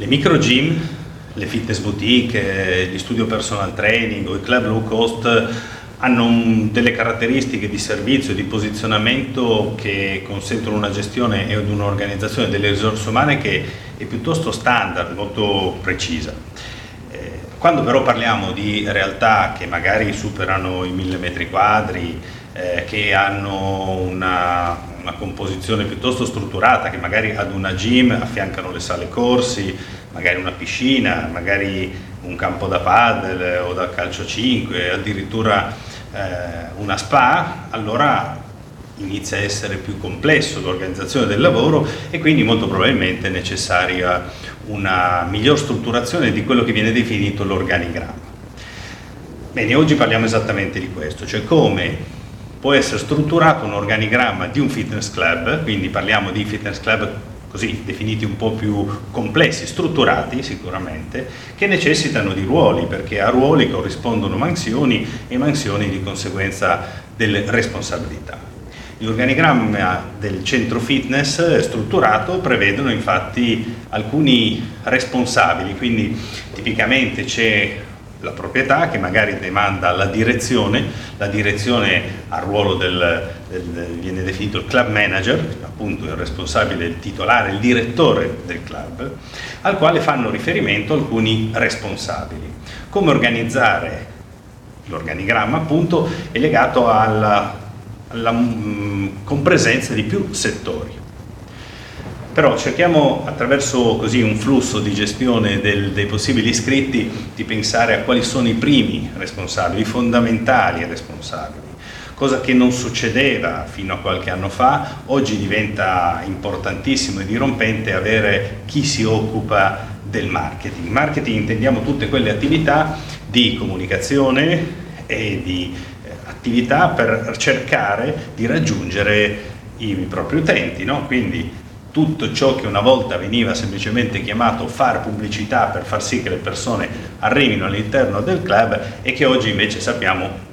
Le micro gym, le fitness boutique, gli studio personal training o i club low cost hanno un, delle caratteristiche di servizio e di posizionamento che consentono una gestione e un'organizzazione delle risorse umane che è piuttosto standard, molto precisa. Eh, quando però parliamo di realtà che magari superano i mille metri quadri, eh, che hanno una, una composizione piuttosto strutturata, che magari ad una gym affiancano le sale corsi, magari una piscina, magari un campo da paddle o da calcio 5, addirittura eh, una spa, allora inizia a essere più complesso l'organizzazione del lavoro e quindi molto probabilmente è necessaria una miglior strutturazione di quello che viene definito l'organigramma. Bene, oggi parliamo esattamente di questo, cioè come può essere strutturato un organigramma di un fitness club, quindi parliamo di fitness club così definiti un po' più complessi, strutturati sicuramente, che necessitano di ruoli, perché a ruoli corrispondono mansioni e mansioni di conseguenza delle responsabilità. Gli organigrammi del centro fitness strutturato prevedono infatti alcuni responsabili, quindi tipicamente c'è la proprietà che magari demanda la direzione, la direzione al ruolo del, del, viene definito il club manager, appunto il responsabile, il titolare, il direttore del club, al quale fanno riferimento alcuni responsabili. Come organizzare l'organigramma appunto è legato alla, alla mh, compresenza di più settori. Però cerchiamo attraverso così un flusso di gestione del, dei possibili iscritti di pensare a quali sono i primi responsabili, i fondamentali responsabili, cosa che non succedeva fino a qualche anno fa, oggi diventa importantissimo e dirompente avere chi si occupa del marketing. Marketing intendiamo tutte quelle attività di comunicazione e di eh, attività per cercare di raggiungere i propri utenti, no? quindi tutto ciò che una volta veniva semplicemente chiamato fare pubblicità per far sì che le persone arrivino all'interno del club e che oggi invece sappiamo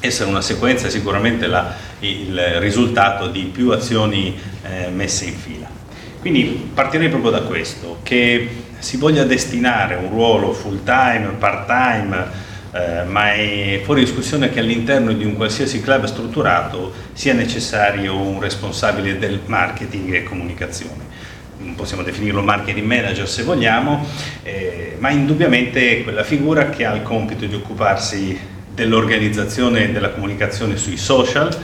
essere una sequenza sicuramente la, il risultato di più azioni eh, messe in fila. Quindi partirei proprio da questo, che si voglia destinare un ruolo full time, part time, eh, ma è fuori discussione che all'interno di un qualsiasi club strutturato sia necessario un responsabile del marketing e comunicazione. Possiamo definirlo marketing manager se vogliamo, eh, ma indubbiamente quella figura che ha il compito di occuparsi dell'organizzazione e della comunicazione sui social,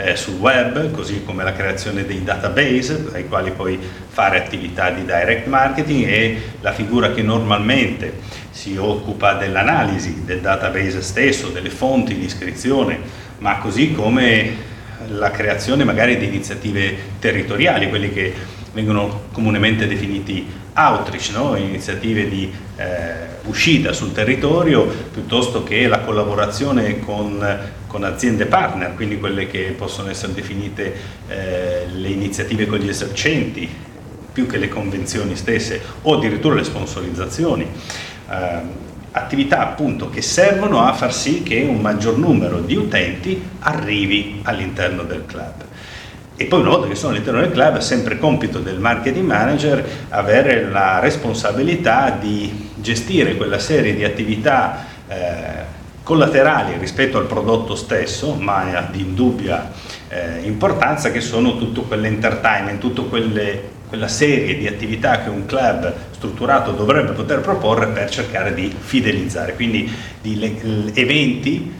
eh, sul web, così come la creazione dei database ai quali puoi fare attività di direct marketing e la figura che normalmente si occupa dell'analisi del database stesso, delle fonti di iscrizione, ma così come la creazione magari di iniziative territoriali, quelli che vengono comunemente definiti outreach, no? iniziative di eh, uscita sul territorio, piuttosto che la collaborazione con, con, aziende partner, quindi quelle che possono essere definite eh, le iniziative con gli esercenti, più che le convenzioni stesse, o addirittura le sponsorizzazioni. Eh, attività appunto che servono a far sì che un maggior numero di utenti arrivi all'interno del club. E poi una volta che sono all'interno del club è sempre compito del marketing manager avere la responsabilità di gestire quella serie di attività eh, collaterali rispetto al prodotto stesso, ma di indubbia eh, importanza, che sono tutto quell'entertainment, quelle quella serie di attività che un club strutturato dovrebbe poter proporre per cercare di fidelizzare, quindi di eventi,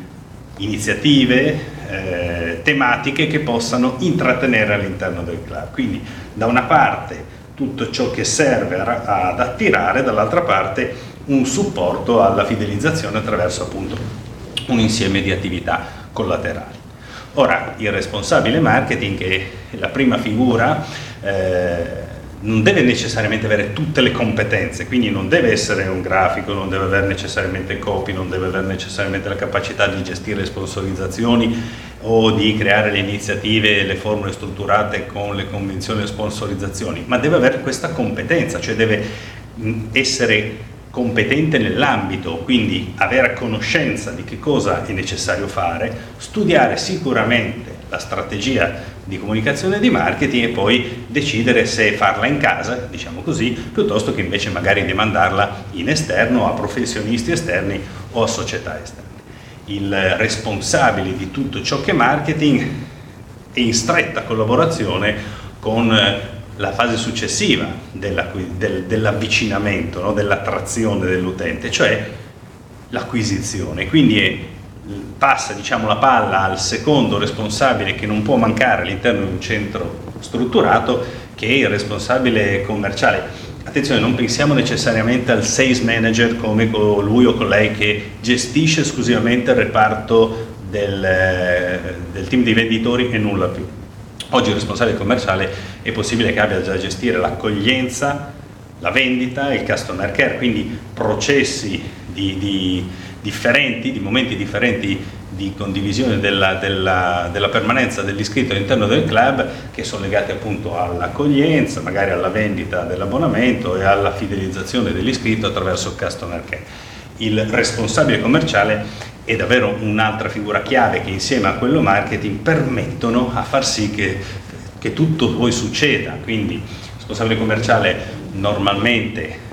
iniziative, eh, tematiche che possano intrattenere all'interno del club. Quindi da una parte tutto ciò che serve ad attirare, dall'altra parte un supporto alla fidelizzazione attraverso appunto un insieme di attività collaterali. Ora, il responsabile marketing è la prima figura, eh, non deve necessariamente avere tutte le competenze, quindi non deve essere un grafico, non deve avere necessariamente copy, non deve avere necessariamente la capacità di gestire le sponsorizzazioni o di creare le iniziative le formule strutturate con le convenzioni e le sponsorizzazioni, ma deve avere questa competenza, cioè deve essere competente nell'ambito, quindi avere conoscenza di che cosa è necessario fare, studiare sicuramente la strategia di comunicazione e di marketing e poi decidere se farla in casa, diciamo così, piuttosto che invece magari demandarla in esterno a professionisti esterni o a società esterne. Il responsabile di tutto ciò che è marketing è in stretta collaborazione con la fase successiva della, del, dell'avvicinamento, no? dell'attrazione dell'utente, cioè l'acquisizione. Quindi è, passa diciamo, la palla al secondo responsabile che non può mancare all'interno di un centro strutturato, che è il responsabile commerciale. Attenzione, non pensiamo necessariamente al sales manager come colui o colei che gestisce esclusivamente il reparto del, del team di venditori e nulla più. Oggi il responsabile commerciale è possibile che abbia già a gestire l'accoglienza, la vendita il customer care, quindi processi di, di differenti, di momenti differenti di condivisione della, della, della, permanenza dell'iscritto all'interno del club che sono legati appunto all'accoglienza, magari alla vendita dell'abbonamento e alla fidelizzazione dell'iscritto attraverso il customer care. Il responsabile commerciale è davvero un'altra figura chiave che insieme a quello marketing permettono a far sì che, che tutto poi succeda. Quindi il responsabile commerciale normalmente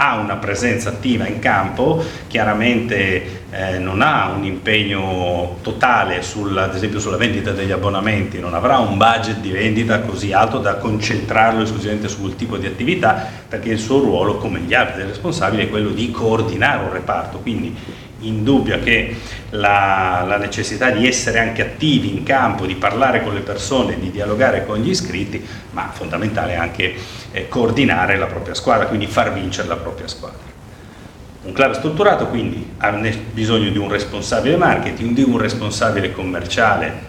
ha una presenza attiva in campo, chiaramente eh, non ha un impegno totale sulla, ad esempio sulla vendita degli abbonamenti, non avrà un budget di vendita così alto da concentrarlo esclusivamente su quel tipo di attività, perché il suo ruolo, come gli altri responsabili, è quello di coordinare un reparto. Quindi indubbia che la, la, necessità di essere anche attivi in campo, di parlare con le persone, di dialogare con gli iscritti, ma fondamentale anche eh, coordinare la propria squadra, quindi far vincere la propria squadra. Un club strutturato quindi ha bisogno di un responsabile marketing, di un responsabile commerciale,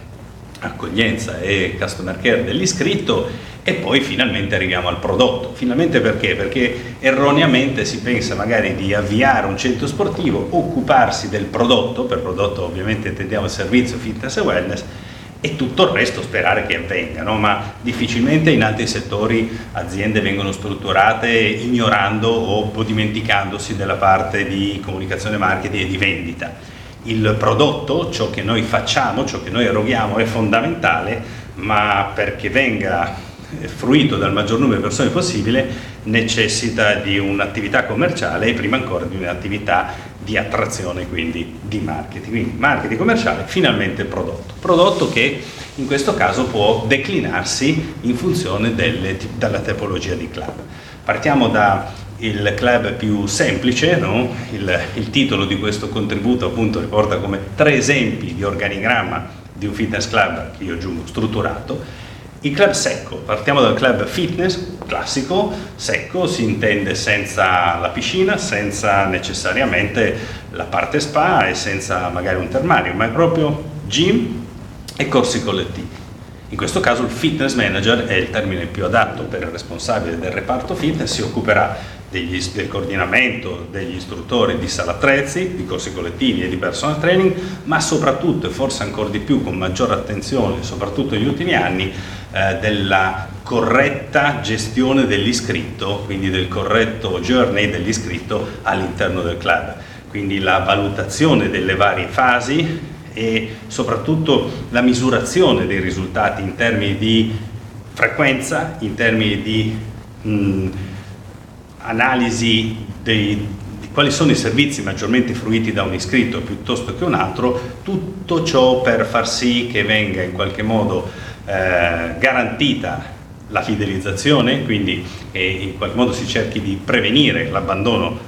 accoglienza e customer care dell'iscritto e poi finalmente arriviamo al prodotto. Finalmente perché? Perché erroneamente si pensa magari di avviare un centro sportivo, occuparsi del prodotto, per prodotto ovviamente intendiamo il servizio fitness e wellness, e tutto il resto sperare che avvenga, no? ma difficilmente in altri settori aziende vengono strutturate ignorando o dimenticandosi della parte di comunicazione marketing e di vendita. Il prodotto, ciò che noi facciamo, ciò che noi eroghiamo è fondamentale, ma perché venga fruito dal maggior numero di persone possibile necessita di un'attività commerciale e prima ancora di un'attività di attrazione, quindi di marketing. Quindi marketing commerciale, finalmente prodotto. Prodotto che in questo caso può declinarsi in funzione delle, della tipologia di club. Partiamo da il club più semplice, no? il, il, titolo di questo contributo appunto riporta come tre esempi di organigramma di un fitness club che io aggiungo strutturato il club secco, partiamo dal club fitness classico, secco si intende senza la piscina, senza necessariamente la parte spa e senza magari un termario, ma è proprio gym e corsi collettivi. In questo caso il fitness manager è il termine più adatto per il responsabile del reparto fitness, si occuperà degli, del coordinamento degli istruttori di sala attrezzi, di corsi collettivi e di personal training, ma soprattutto e forse ancora di più con maggiore attenzione, soprattutto negli ultimi anni, eh, della corretta gestione dell'iscritto, quindi del corretto journey dell'iscritto all'interno del club. Quindi la valutazione delle varie fasi e soprattutto la misurazione dei risultati in termini di frequenza, in termini di mh, analisi dei, di quali sono i servizi maggiormente fruiti da un iscritto piuttosto che un altro, tutto ciò per far sì che venga in qualche modo eh, garantita la fidelizzazione, quindi che in qualche modo si cerchi di prevenire l'abbandono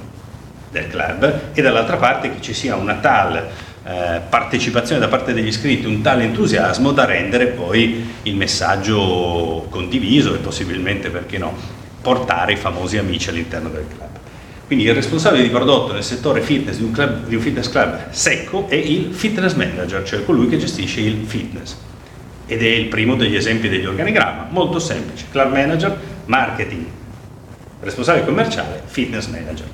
del club e dall'altra parte che ci sia una tale eh, partecipazione da parte degli iscritti, un tale entusiasmo da rendere poi il messaggio condiviso e possibilmente, perché no, portare i famosi amici all'interno del club. Quindi il responsabile di prodotto nel settore fitness di un, club, di un fitness club secco è il fitness manager, cioè colui che gestisce il fitness. Ed è il primo degli esempi degli organigramma, molto semplice. Club manager, marketing, responsabile commerciale, fitness manager.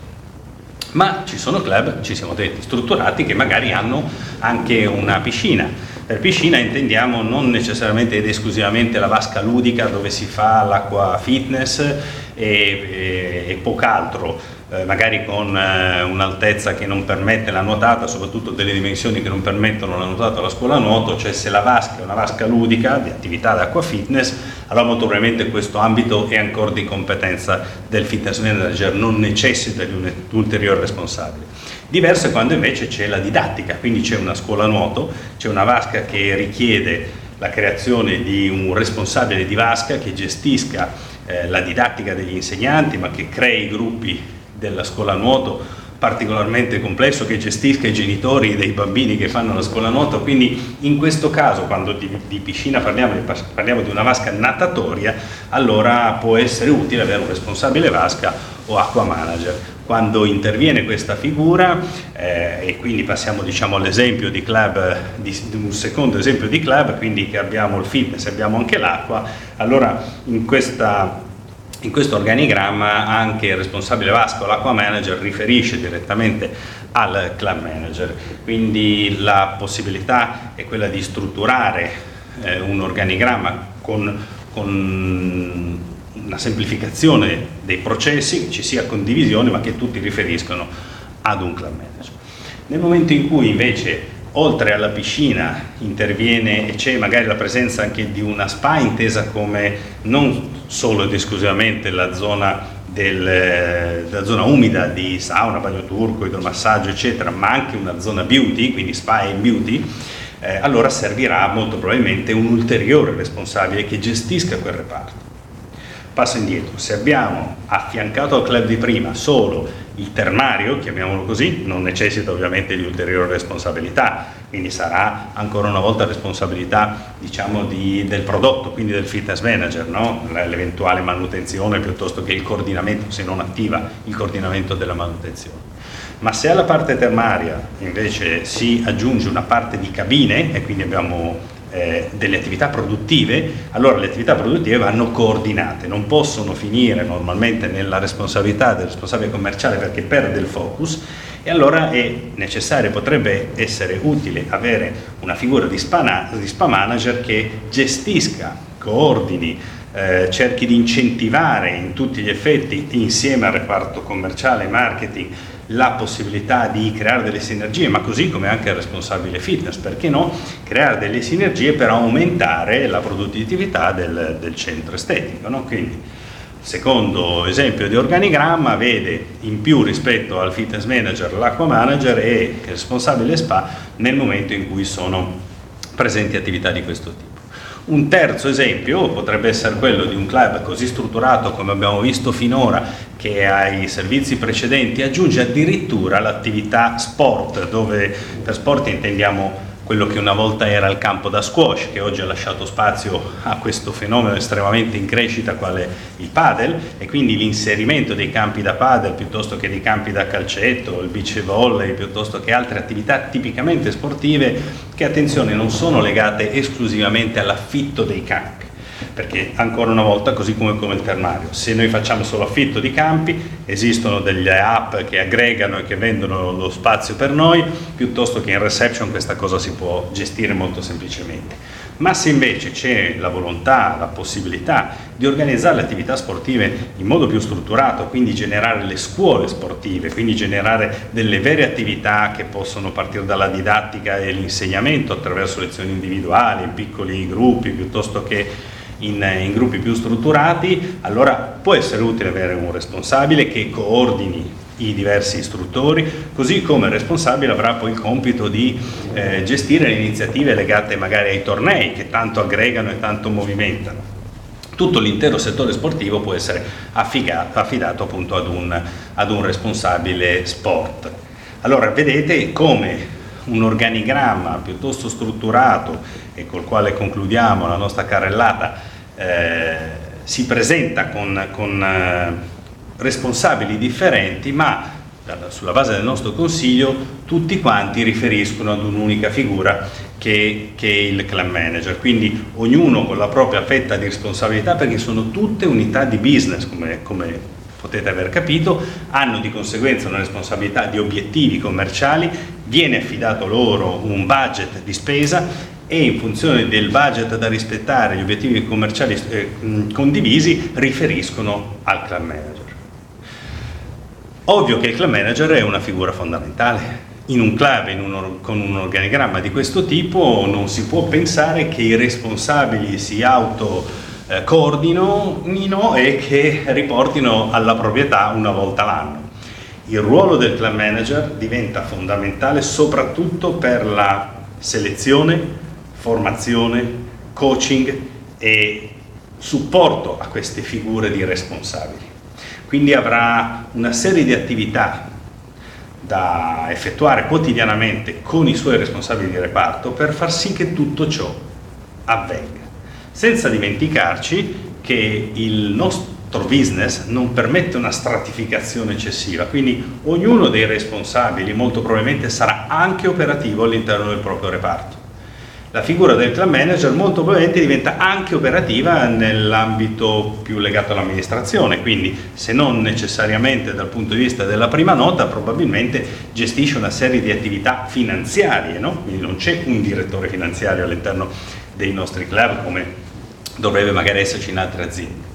Ma ci sono club, ci siamo detti, strutturati che magari hanno anche una piscina per piscina intendiamo non necessariamente ed esclusivamente la vasca ludica dove si fa l'acqua fitness e, e, e poco altro eh, magari con eh, un'altezza che non permette la nuotata, soprattutto delle dimensioni che non permettono la nuotata alla scuola nuoto, cioè se la vasca è una vasca ludica di attività d'acqua fitness, allora molto probabilmente questo ambito è ancora di competenza del fitness manager, non necessita di un ulteriore responsabile. Diverso è quando invece c'è la didattica, quindi c'è una scuola nuoto, c'è una vasca che richiede la creazione di un responsabile di vasca che gestisca eh, la didattica degli insegnanti, ma che crei gruppi della scuola nuoto particolarmente complesso che gestisca i genitori dei bambini che fanno la scuola nuoto, quindi in questo caso quando di, di piscina parliamo, parliamo, di una vasca natatoria, allora può essere utile avere un responsabile vasca o acqua manager. Quando interviene questa figura, eh, e quindi passiamo diciamo, all'esempio di club, di, di un secondo esempio di club, quindi che abbiamo il fitness abbiamo anche l'acqua, allora in questa in questo organigramma anche il responsabile Vasco, l'acqua manager, riferisce direttamente al club manager, quindi la possibilità è quella di strutturare eh, un organigramma con, con una semplificazione dei processi, che ci sia condivisione ma che tutti riferiscono ad un club manager. Nel momento in cui invece oltre alla piscina interviene e c'è magari la presenza anche di una spa intesa come non solo ed esclusivamente la zona, del, la zona umida di sauna, bagno turco, idromassaggio eccetera, ma anche una zona beauty, quindi spa e beauty, eh, allora servirà molto probabilmente un ulteriore responsabile che gestisca quel reparto. Passo indietro, se abbiamo affiancato al club di prima solo il termario, chiamiamolo così, non necessita ovviamente di ulteriori responsabilità, quindi sarà ancora una volta responsabilità diciamo, di, del prodotto, quindi del fitness manager, no? l'eventuale manutenzione piuttosto che il coordinamento, se non attiva il coordinamento della manutenzione. Ma se alla parte termaria invece si aggiunge una parte di cabine, e quindi abbiamo eh, delle attività produttive, allora le attività produttive vanno coordinate, non possono finire normalmente nella responsabilità del responsabile commerciale perché perde il focus e allora è necessario, potrebbe essere utile avere una figura di spa, di spa manager che gestisca, coordini, eh, cerchi di incentivare in tutti gli effetti insieme al reparto commerciale e marketing la possibilità di creare delle sinergie, ma così come anche il responsabile fitness, perché no? Creare delle sinergie per aumentare la produttività del, del centro estetico. No? Quindi, secondo esempio di organigramma, vede in più rispetto al fitness manager l'acqua manager e il responsabile spa nel momento in cui sono presenti attività di questo tipo. Un terzo esempio potrebbe essere quello di un club così strutturato come abbiamo visto finora che ai servizi precedenti aggiunge addirittura l'attività sport, dove per sport intendiamo quello che una volta era il campo da squash, che oggi ha lasciato spazio a questo fenomeno estremamente in crescita quale il padel e quindi l'inserimento dei campi da padel piuttosto che dei campi da calcetto, il beach volley piuttosto che altre attività tipicamente sportive che attenzione non sono legate esclusivamente all'affitto dei campi perché ancora una volta, così come come il termario, se noi facciamo solo affitto di campi, esistono delle app che aggregano e che vendono lo spazio per noi, piuttosto che in reception questa cosa si può gestire molto semplicemente. Ma se invece c'è la volontà, la possibilità di organizzare le attività sportive in modo più strutturato, quindi generare le scuole sportive, quindi generare delle vere attività che possono partire dalla didattica e l'insegnamento attraverso lezioni individuali, in piccoli gruppi, piuttosto che in, in, gruppi più strutturati, allora può essere utile avere un responsabile che coordini i diversi istruttori, così come il responsabile avrà poi il compito di eh, gestire le iniziative legate magari ai tornei che tanto aggregano e tanto movimentano. Tutto l'intero settore sportivo può essere affidato, affidato appunto ad un, ad un responsabile sport. Allora vedete come un organigramma piuttosto strutturato e col quale concludiamo la nostra carrellata eh, si presenta con, con eh, responsabili differenti ma sulla base del nostro consiglio tutti quanti riferiscono ad un'unica figura che, che, è il clan manager, quindi ognuno con la propria fetta di responsabilità perché sono tutte unità di business come, come potete aver capito, hanno di conseguenza una responsabilità di obiettivi commerciali, viene affidato loro un budget di spesa e in funzione del budget da rispettare, gli obiettivi commerciali eh, condivisi, riferiscono al club manager. Ovvio che il club manager è una figura fondamentale. In un club in un, con un organigramma di questo tipo non si può pensare che i responsabili si auto eh, e che riportino alla proprietà una volta l'anno. Il ruolo del club manager diventa fondamentale soprattutto per la selezione, formazione, coaching e supporto a queste figure di responsabili. Quindi avrà una serie di attività da effettuare quotidianamente con i suoi responsabili di reparto per far sì che tutto ciò avvenga. Senza dimenticarci che il nostro business non permette una stratificazione eccessiva, quindi ognuno dei responsabili molto probabilmente sarà anche operativo all'interno del proprio reparto la figura del club manager molto probabilmente diventa anche operativa nell'ambito più legato all'amministrazione, quindi se non necessariamente dal punto di vista della prima nota, probabilmente gestisce una serie di attività finanziarie, no? quindi non c'è un direttore finanziario all'interno dei nostri club come dovrebbe magari esserci in altre aziende.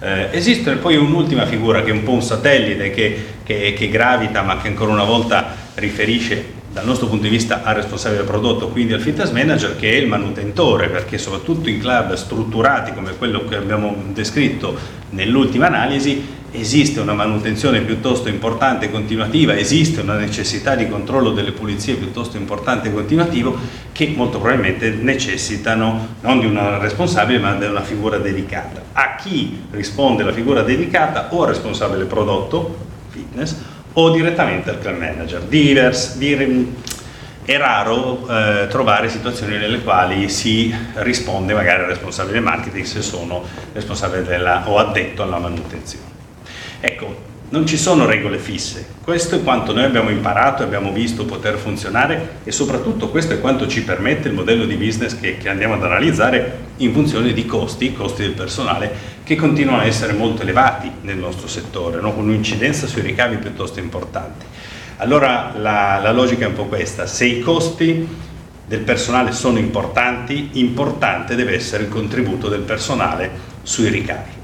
Eh, esiste poi un'ultima figura che è un po' un satellite che, che, che gravita ma che ancora una volta riferisce dal nostro punto di vista al responsabile del prodotto, quindi al fitness manager che è il manutentore, perché soprattutto in club strutturati come quello che abbiamo descritto nell'ultima analisi esiste una manutenzione piuttosto importante e continuativa, esiste una necessità di controllo delle pulizie piuttosto importante e continuativo che molto probabilmente necessitano non di una responsabile ma di una figura dedicata. A chi risponde la figura dedicata o al responsabile prodotto, fitness, o direttamente al club manager. Divers, di, è raro eh, trovare situazioni nelle quali si risponde magari al responsabile marketing se sono responsabile della, o addetto alla manutenzione. Ecco, non ci sono regole fisse, questo è quanto noi abbiamo imparato e abbiamo visto poter funzionare e soprattutto questo è quanto ci permette il modello di business che, che andiamo ad analizzare in funzione di costi, costi del personale, che continuano a essere molto elevati nel nostro settore, no? con un'incidenza sui ricavi piuttosto importante. Allora la, la logica è un po' questa, se i costi del personale sono importanti, importante deve essere il contributo del personale sui ricavi.